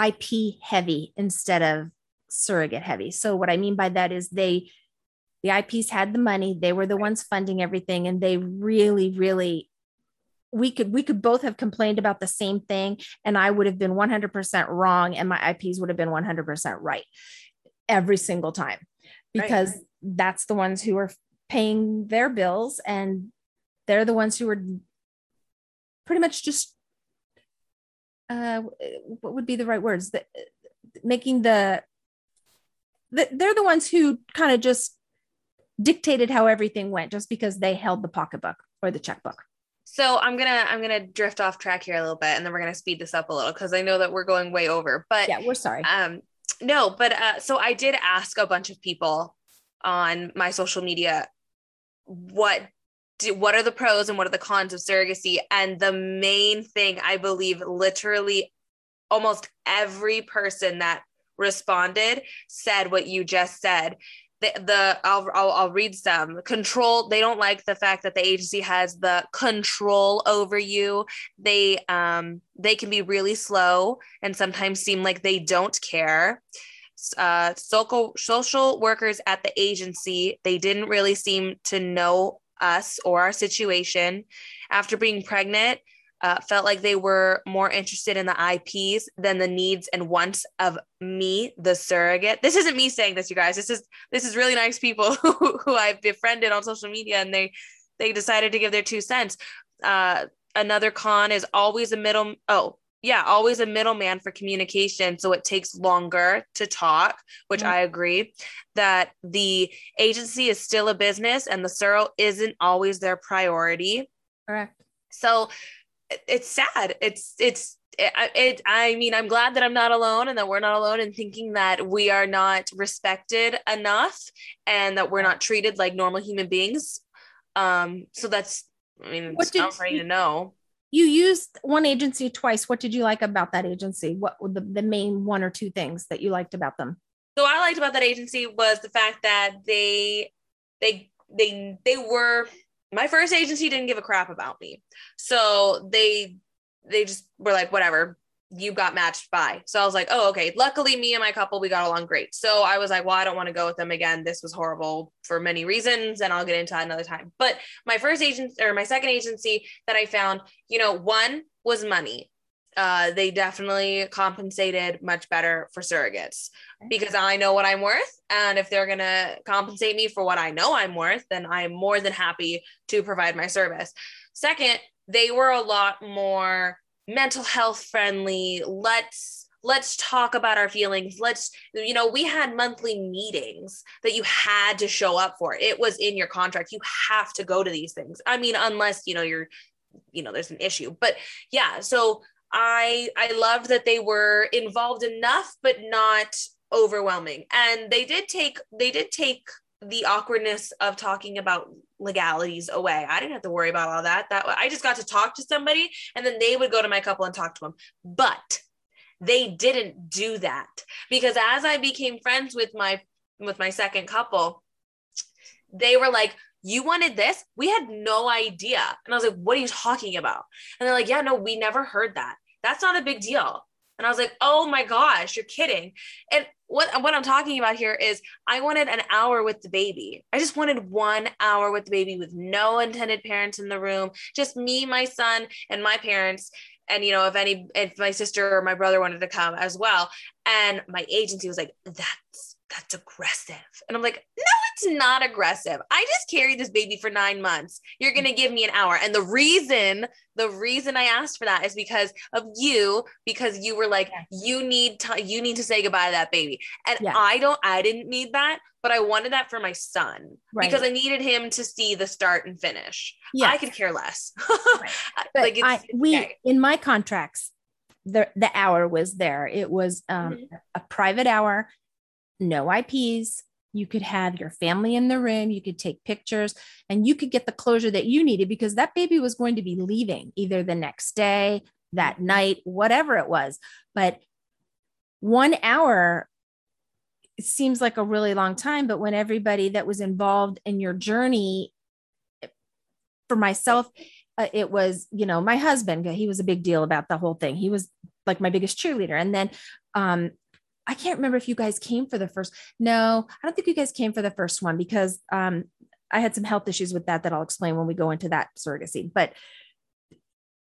IP heavy instead of surrogate heavy. So, what I mean by that is they, the IPs had the money, they were the ones funding everything, and they really, really we could we could both have complained about the same thing and i would have been 100% wrong and my ips would have been 100% right every single time. Because right. that's the ones who are paying their bills and they're the ones who are pretty much just uh what would be the right words? That making the, the they're the ones who kind of just dictated how everything went just because they held the pocketbook or the checkbook. So I'm gonna I'm gonna drift off track here a little bit, and then we're gonna speed this up a little because I know that we're going way over. But yeah, we're sorry. Um, no, but uh, so I did ask a bunch of people on my social media what do, what are the pros and what are the cons of surrogacy, and the main thing I believe, literally, almost every person that responded said what you just said the, the I'll, I'll I'll read some control. They don't like the fact that the agency has the control over you. They um they can be really slow and sometimes seem like they don't care. Uh, social social workers at the agency they didn't really seem to know us or our situation. After being pregnant, uh, felt like they were more interested in the IPs than the needs and wants of me, the surrogate. This isn't me saying this, you guys. This is this is really nice people (laughs) who, who I've befriended on social media, and they they decided to give their two cents. Uh, another con is always a middle. Oh, yeah, always a middleman for communication. So it takes longer to talk, which mm-hmm. I agree that the agency is still a business and the surro isn't always their priority. Correct. So it's sad. It's, it's, it, it, I mean, I'm glad that I'm not alone and that we're not alone in thinking that we are not respected enough and that we're not treated like normal human beings. Um, so that's, I mean, what did, you, to know you used one agency twice. What did you like about that agency? What were the, the main one or two things that you liked about them? So I liked about that agency was the fact that they they they they were my first agency didn't give a crap about me. So they they just were like whatever, you got matched by. So I was like, oh, okay. Luckily, me and my couple, we got along great. So I was like, well, I don't want to go with them again. This was horrible for many reasons, and I'll get into that another time. But my first agency or my second agency that I found, you know, one was money. Uh, they definitely compensated much better for surrogates because I know what I'm worth. And if they're going to compensate me for what I know I'm worth, then I'm more than happy to provide my service. Second, they were a lot more mental health friendly. Let's let's talk about our feelings. Let's you know we had monthly meetings that you had to show up for. It was in your contract. You have to go to these things. I mean unless you know you're you know there's an issue but yeah so i i loved that they were involved enough but not overwhelming and they did take they did take the awkwardness of talking about legalities away. I didn't have to worry about all that. That I just got to talk to somebody and then they would go to my couple and talk to them. But they didn't do that because as I became friends with my with my second couple, they were like, "You wanted this? We had no idea." And I was like, "What are you talking about?" And they're like, "Yeah, no, we never heard that. That's not a big deal." And I was like, "Oh my gosh, you're kidding." And what what I'm talking about here is I wanted an hour with the baby. I just wanted one hour with the baby with no intended parents in the room, just me, my son, and my parents. And you know, if any if my sister or my brother wanted to come as well. And my agency was like, that's that's aggressive. And I'm like, no, it's not aggressive. I just carried this baby for nine months. You're going to give me an hour. And the reason, the reason I asked for that is because of you, because you were like, you need to, you need to say goodbye to that baby. And yeah. I don't, I didn't need that, but I wanted that for my son right. because I needed him to see the start and finish. Yeah. I could care less. (laughs) like I, we, okay. in my contracts, the, the hour was there. It was um, mm-hmm. a private hour no IPs. You could have your family in the room, you could take pictures, and you could get the closure that you needed because that baby was going to be leaving either the next day, that night, whatever it was. But one hour it seems like a really long time, but when everybody that was involved in your journey, for myself, uh, it was, you know, my husband, he was a big deal about the whole thing. He was like my biggest cheerleader. And then um, I can't remember if you guys came for the first. No, I don't think you guys came for the first one because um, I had some health issues with that that I'll explain when we go into that surrogacy. But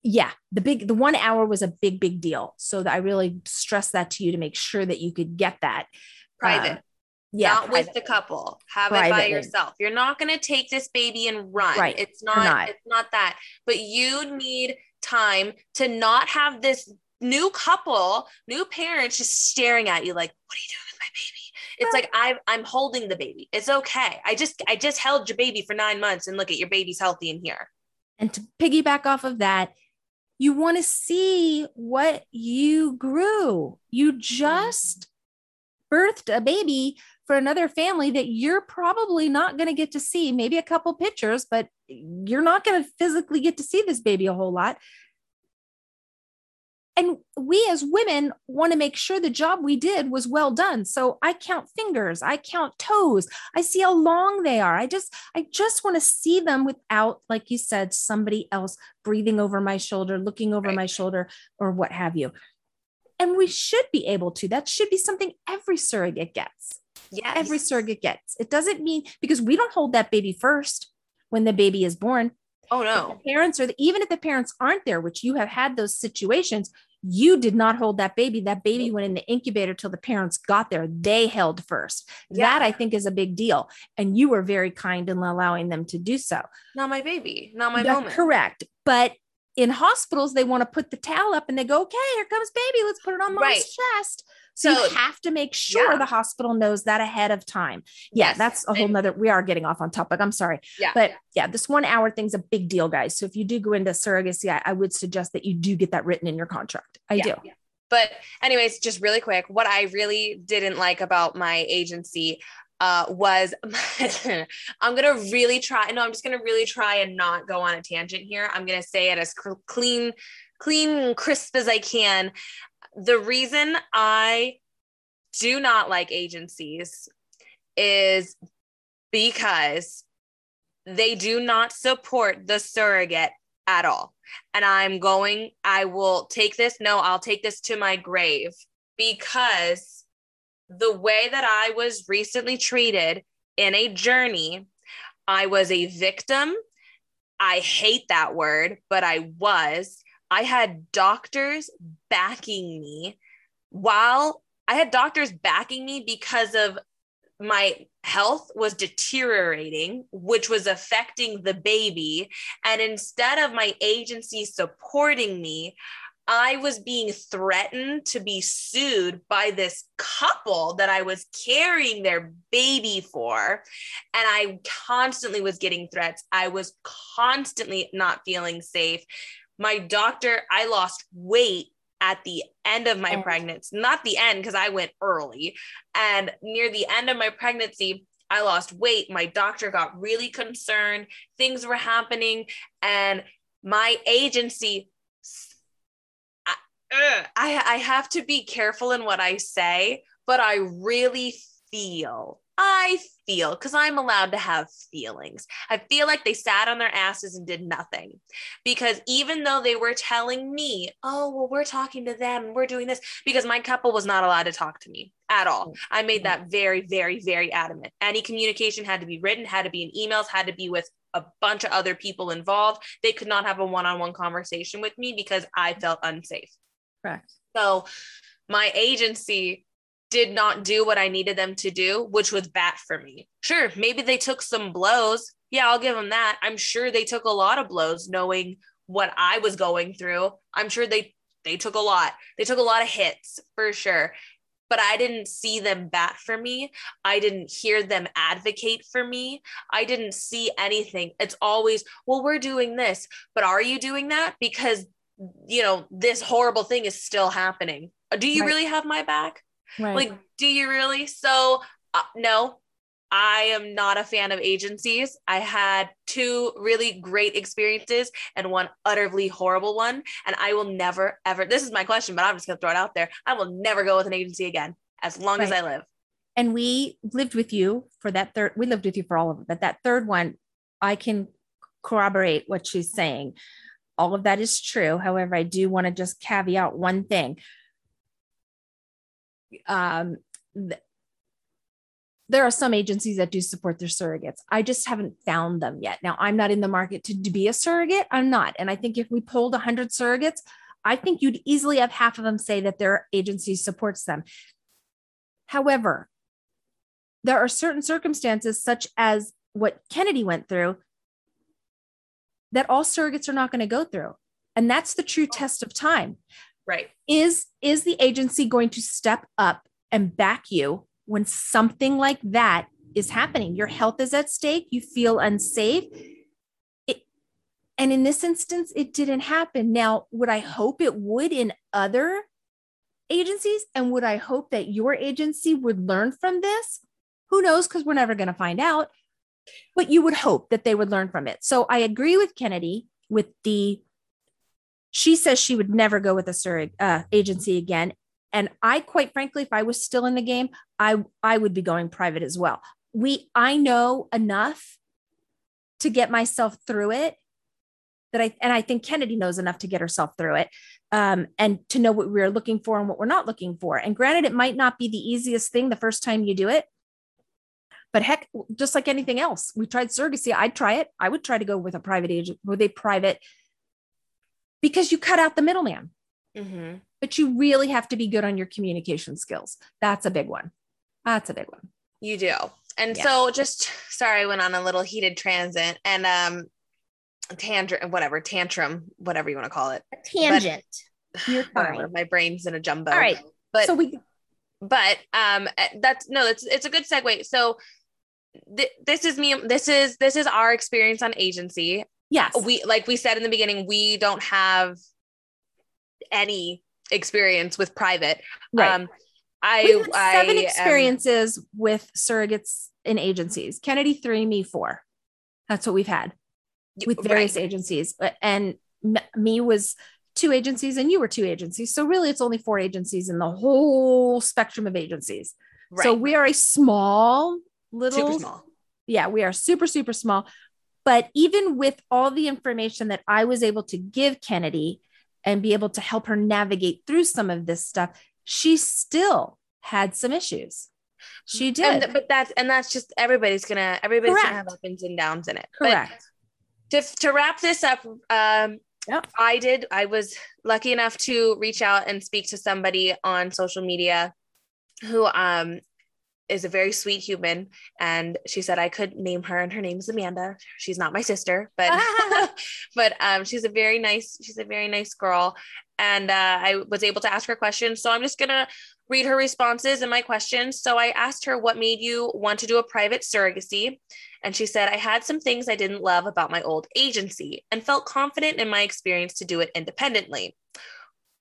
yeah, the big the one hour was a big big deal. So I really stressed that to you to make sure that you could get that private. Uh, yeah, not private. with the couple. Have it by yourself. You're not going to take this baby and run. Right. It's not, not. It's not that. But you need time to not have this new couple, new parents just staring at you like, what are you doing with my baby? It's like i I'm holding the baby. It's okay. I just I just held your baby for nine months and look at your baby's healthy in here. And to piggyback off of that, you want to see what you grew. You just birthed a baby for another family that you're probably not going to get to see. Maybe a couple pictures, but you're not going to physically get to see this baby a whole lot. And we as women want to make sure the job we did was well done. So I count fingers, I count toes, I see how long they are. I just, I just want to see them without, like you said, somebody else breathing over my shoulder, looking over right. my shoulder, or what have you. And we should be able to. That should be something every surrogate gets. Yeah, every surrogate gets. It doesn't mean because we don't hold that baby first when the baby is born. Oh no. parents are the, even if the parents aren't there, which you have had those situations, you did not hold that baby. That baby went in the incubator till the parents got there. They held first. Yeah. That I think is a big deal. And you were very kind in allowing them to do so. Not my baby, not my moment. Correct. But in hospitals, they want to put the towel up and they go, okay, here comes baby. Let's put it on mom's right. chest. So, so, you have to make sure yeah. the hospital knows that ahead of time. Yeah, yes. that's a whole nother. We are getting off on topic. I'm sorry. Yeah. But yeah, this one hour thing's a big deal, guys. So if you do go into surrogacy, I, I would suggest that you do get that written in your contract. I yeah. do. Yeah. But anyways, just really quick, what I really didn't like about my agency uh, was (laughs) I'm gonna really try. No, I'm just gonna really try and not go on a tangent here. I'm gonna say it as clean, clean, crisp as I can the reason I do not like agencies is because they do not support the surrogate at all. And I'm going, I will take this. No, I'll take this to my grave because the way that I was recently treated in a journey, I was a victim. I hate that word, but I was. I had doctors backing me while I had doctors backing me because of my health was deteriorating, which was affecting the baby. And instead of my agency supporting me, I was being threatened to be sued by this couple that I was carrying their baby for. And I constantly was getting threats. I was constantly not feeling safe my doctor, I lost weight at the end of my oh. pregnancy, not the end because I went early. And near the end of my pregnancy, I lost weight. My doctor got really concerned. Things were happening. And my agency, I, I, have to be careful in what I say, but I really feel I feel because I'm allowed to have feelings. I feel like they sat on their asses and did nothing because even though they were telling me, oh, well, we're talking to them, we're doing this, because my couple was not allowed to talk to me at all. Mm-hmm. I made that very, very, very adamant. Any communication had to be written, had to be in emails, had to be with a bunch of other people involved. They could not have a one on one conversation with me because I felt unsafe. Correct. So my agency did not do what I needed them to do, which was bat for me. Sure, maybe they took some blows. Yeah, I'll give them that. I'm sure they took a lot of blows knowing what I was going through. I'm sure they they took a lot. They took a lot of hits for sure. But I didn't see them bat for me. I didn't hear them advocate for me. I didn't see anything. It's always, well, we're doing this, but are you doing that? Because, you know, this horrible thing is still happening. Do you right. really have my back? Right. Like, do you really? So, uh, no, I am not a fan of agencies. I had two really great experiences and one utterly horrible one. And I will never, ever, this is my question, but I'm just going to throw it out there. I will never go with an agency again as long right. as I live. And we lived with you for that third, we lived with you for all of it. But that third one, I can corroborate what she's saying. All of that is true. However, I do want to just caveat one thing um, th- there are some agencies that do support their surrogates. I just haven't found them yet. Now, I'm not in the market to, to be a surrogate. I'm not. And I think if we pulled 100 surrogates, I think you'd easily have half of them say that their agency supports them. However, there are certain circumstances, such as what Kennedy went through, that all surrogates are not going to go through. And that's the true test of time. Right. Is is the agency going to step up and back you when something like that is happening? Your health is at stake, you feel unsafe. It, and in this instance, it didn't happen. Now, would I hope it would in other agencies? And would I hope that your agency would learn from this? Who knows? Because we're never going to find out. But you would hope that they would learn from it. So I agree with Kennedy with the she says she would never go with a surrogate uh, agency again. And I, quite frankly, if I was still in the game, I I would be going private as well. We I know enough to get myself through it that I and I think Kennedy knows enough to get herself through it um, and to know what we're looking for and what we're not looking for. And granted, it might not be the easiest thing the first time you do it, But heck, just like anything else, we tried surrogacy. I'd try it. I would try to go with a private agent, with a private, because you cut out the middleman. Mm-hmm. But you really have to be good on your communication skills. That's a big one. That's a big one. You do. And Yeah. so just sorry, I went on a little heated transit and um tantrum whatever, tantrum, whatever you want to call it. A tangent. You're (sighs) fine. My brain's in a jumbo. All right. But so we but um eh, that's no that's it's a good segue so th- this is me this is this is our experience on agency yes. we like we said in the beginning we don't have any experience with private right. um i had I seven am- experiences with surrogates in agencies. Kennedy three, me four. That's what we've had with various right. agencies. And me was two agencies, and you were two agencies. So really, it's only four agencies in the whole spectrum of agencies. right. So we are a small little super small yeah, we are super, super small. But even with all the information that I was able to give Kennedy and be able to help her navigate through some of this stuff, she still had some issues. She did. and but that's and that's just everybody's gonna everybody's gonna have ups and downs in it But Correct. to, to wrap this up um Yep. i did i was lucky enough to reach out and speak to somebody on social media who um is a very sweet human. And she said i could name her and her name is amanda. She's not my sister but (laughs) (laughs) but um she's a very nice she's a very nice girl. And uh, i was able to ask her questions. So i'm just gonna read her responses and my questions. So i asked her what made you want to do a private surrogacy. And she said, I had some things I didn't love about my old agency and felt confident in my experience to do it independently.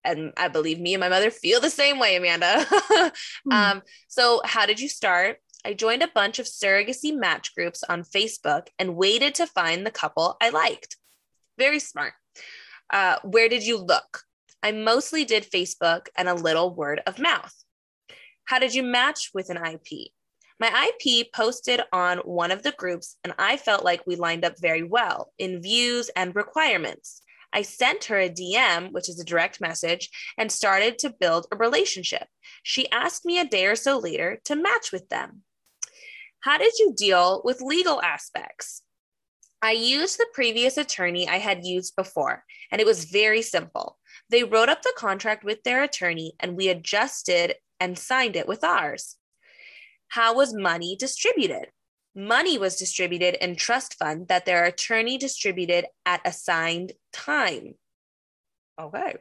And I believe me and my mother feel the same way, Amanda. (laughs) um, so, how did you start? I joined a bunch of surrogacy match groups on Facebook and waited to find the couple I liked. Very smart. Uh, where did you look? I mostly did Facebook and a little word of mouth. How did you match with an IP? My IP posted on one of the groups, and I felt like we lined up very well in views and requirements. I sent her a DM, which is a direct message, and started to build a relationship. She asked me a day or so later to match with them. How did you deal with legal aspects? I used the previous attorney I had used before, and it was very simple. They wrote up the contract with their attorney, and we adjusted and signed it with ours. How was money distributed? Money was distributed in trust fund that their attorney distributed at assigned time. Okay.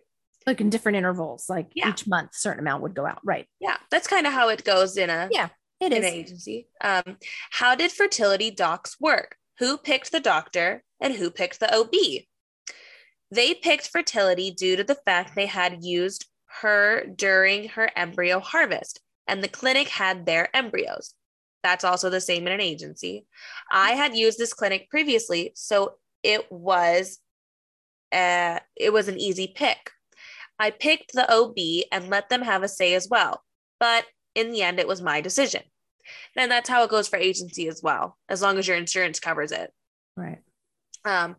like in different intervals, like Yeah. each month, certain amount would go out. Right. Yeah, that's kind of how it goes in a Yeah, It in is. an agency. Um, how did fertility docs work? Who picked the doctor and who picked the OB? They picked fertility due to the fact they had used her during her embryo harvest, and the clinic had their embryos. That's also the same in an agency. I had used this clinic previously, so it was uh, it was an easy pick. I picked the OB and let them have a say as well, but in the end, it was my decision. And that's how it goes for agency as well, as long as your insurance covers it. Right. Um,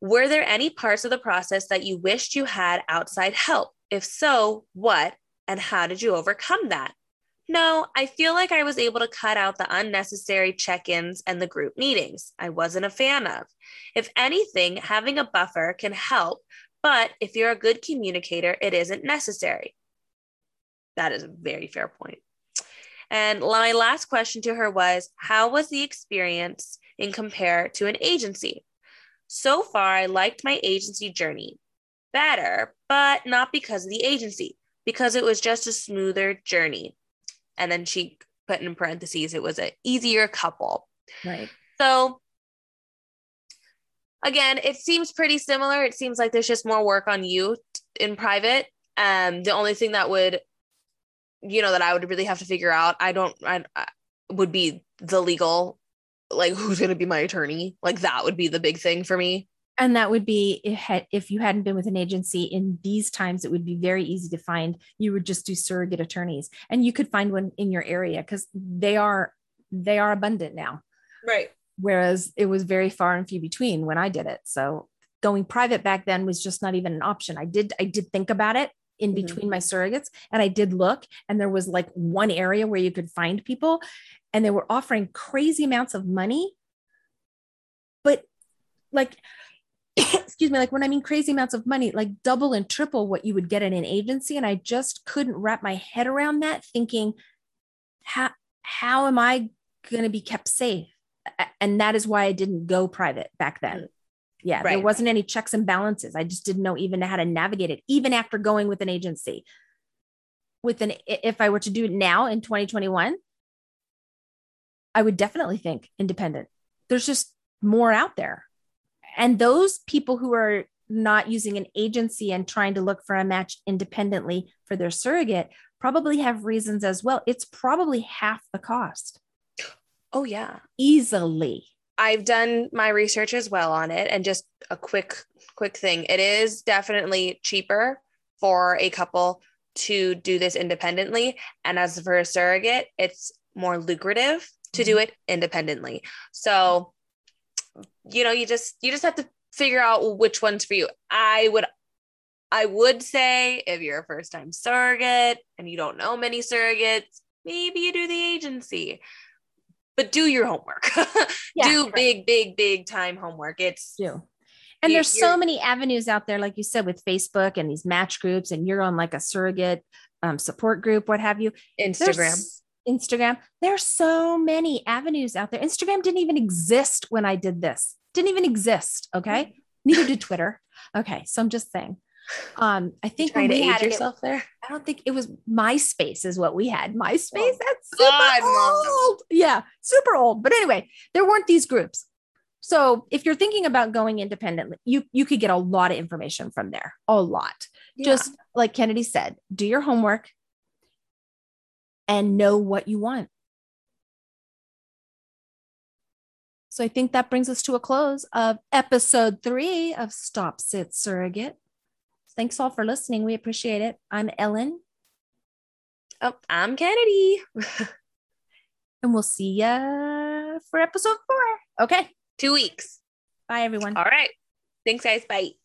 were there any parts of the process that you wished you had outside help? If so, what and how did you overcome that? No, I feel like I was able to cut out the unnecessary check ins and the group meetings I wasn't a fan of. If anything, having a buffer can help, but if you're a good communicator, it isn't necessary. That is a very fair point. And my last question to her was How was the experience in compare to an agency? So far, I liked my agency journey better, but not because of the agency, because it was just a smoother journey. And then she put in parentheses, it was an easier couple. Right. So again, it seems pretty similar. It seems like there's just more work on you t- in private. Um, the only thing that would, you know, that I would really have to figure out, I don't, I, I would be the legal, like (laughs) who's going to be my attorney. Like that would be the big thing for me. And that would be had, if you hadn't been with an agency in these times, it would be very easy to find. You would just do surrogate attorneys, and you could find one in your area because they are they are abundant now. Right. Whereas it was very far and few between when I did it. So going private back then was just not even an option. I did I did think about it. in Mhm. between my surrogates. And I did look, and there was like one area where you could find people, and they were offering crazy amounts of money. But like, excuse me, like when I mean crazy amounts of money, like double and triple what you would get in an agency. And I just couldn't wrap my head around that, thinking, how how am I going to be kept safe? And that is why I didn't go private back then. Mm. Yeah, there wasn't any checks and balances. I just didn't know even how to navigate it, even after going with an agency. With an, if I were to do it now in 2021, I would definitely think independent. There's just more out there. And those people who are not using an agency and trying to look for a match independently for their surrogate probably have reasons as well. It's probably half the cost Oh yeah. easily. I've done my research as well on it and just a quick quick thing. It is definitely cheaper for a couple to do this independently and as for a surrogate, it's more lucrative to do mm-hmm. it independently. So you know, you just you just have to figure out which one's for you. I would I would say if you're a first time surrogate and you don't know many surrogates, maybe you do the agency. But do your homework. (laughs) Yeah, do right. big, big, big time homework. It's do. And You- there's so many avenues out there, like you said, with Facebook and these match groups, and you're on like a surrogate um, support group, what have you. Instagram. There's Instagram. There's so many avenues out there. Instagram didn't even exist when I did this. Didn't even exist. Okay. Neither did Twitter. Okay. So I'm just saying. Um, I think when we had it, yourself there. I don't think it was MySpace is what we had. MySpace, Oh, that's super God, old. Yeah, super old. But anyway, there weren't these groups. So if you're thinking about going independently, you you could get a lot of information from there. A lot. Just like Kennedy said, do your homework and know what you want. So I think that brings us to a close of episode three of Stop Sit Surrogate. Thanks all for listening. We appreciate it. I'm Ellen, Oh, I'm Kennedy. (laughs) and we'll see ya for episode four. Okay. Two weeks. Bye, everyone. All right. Thanks, guys. Bye.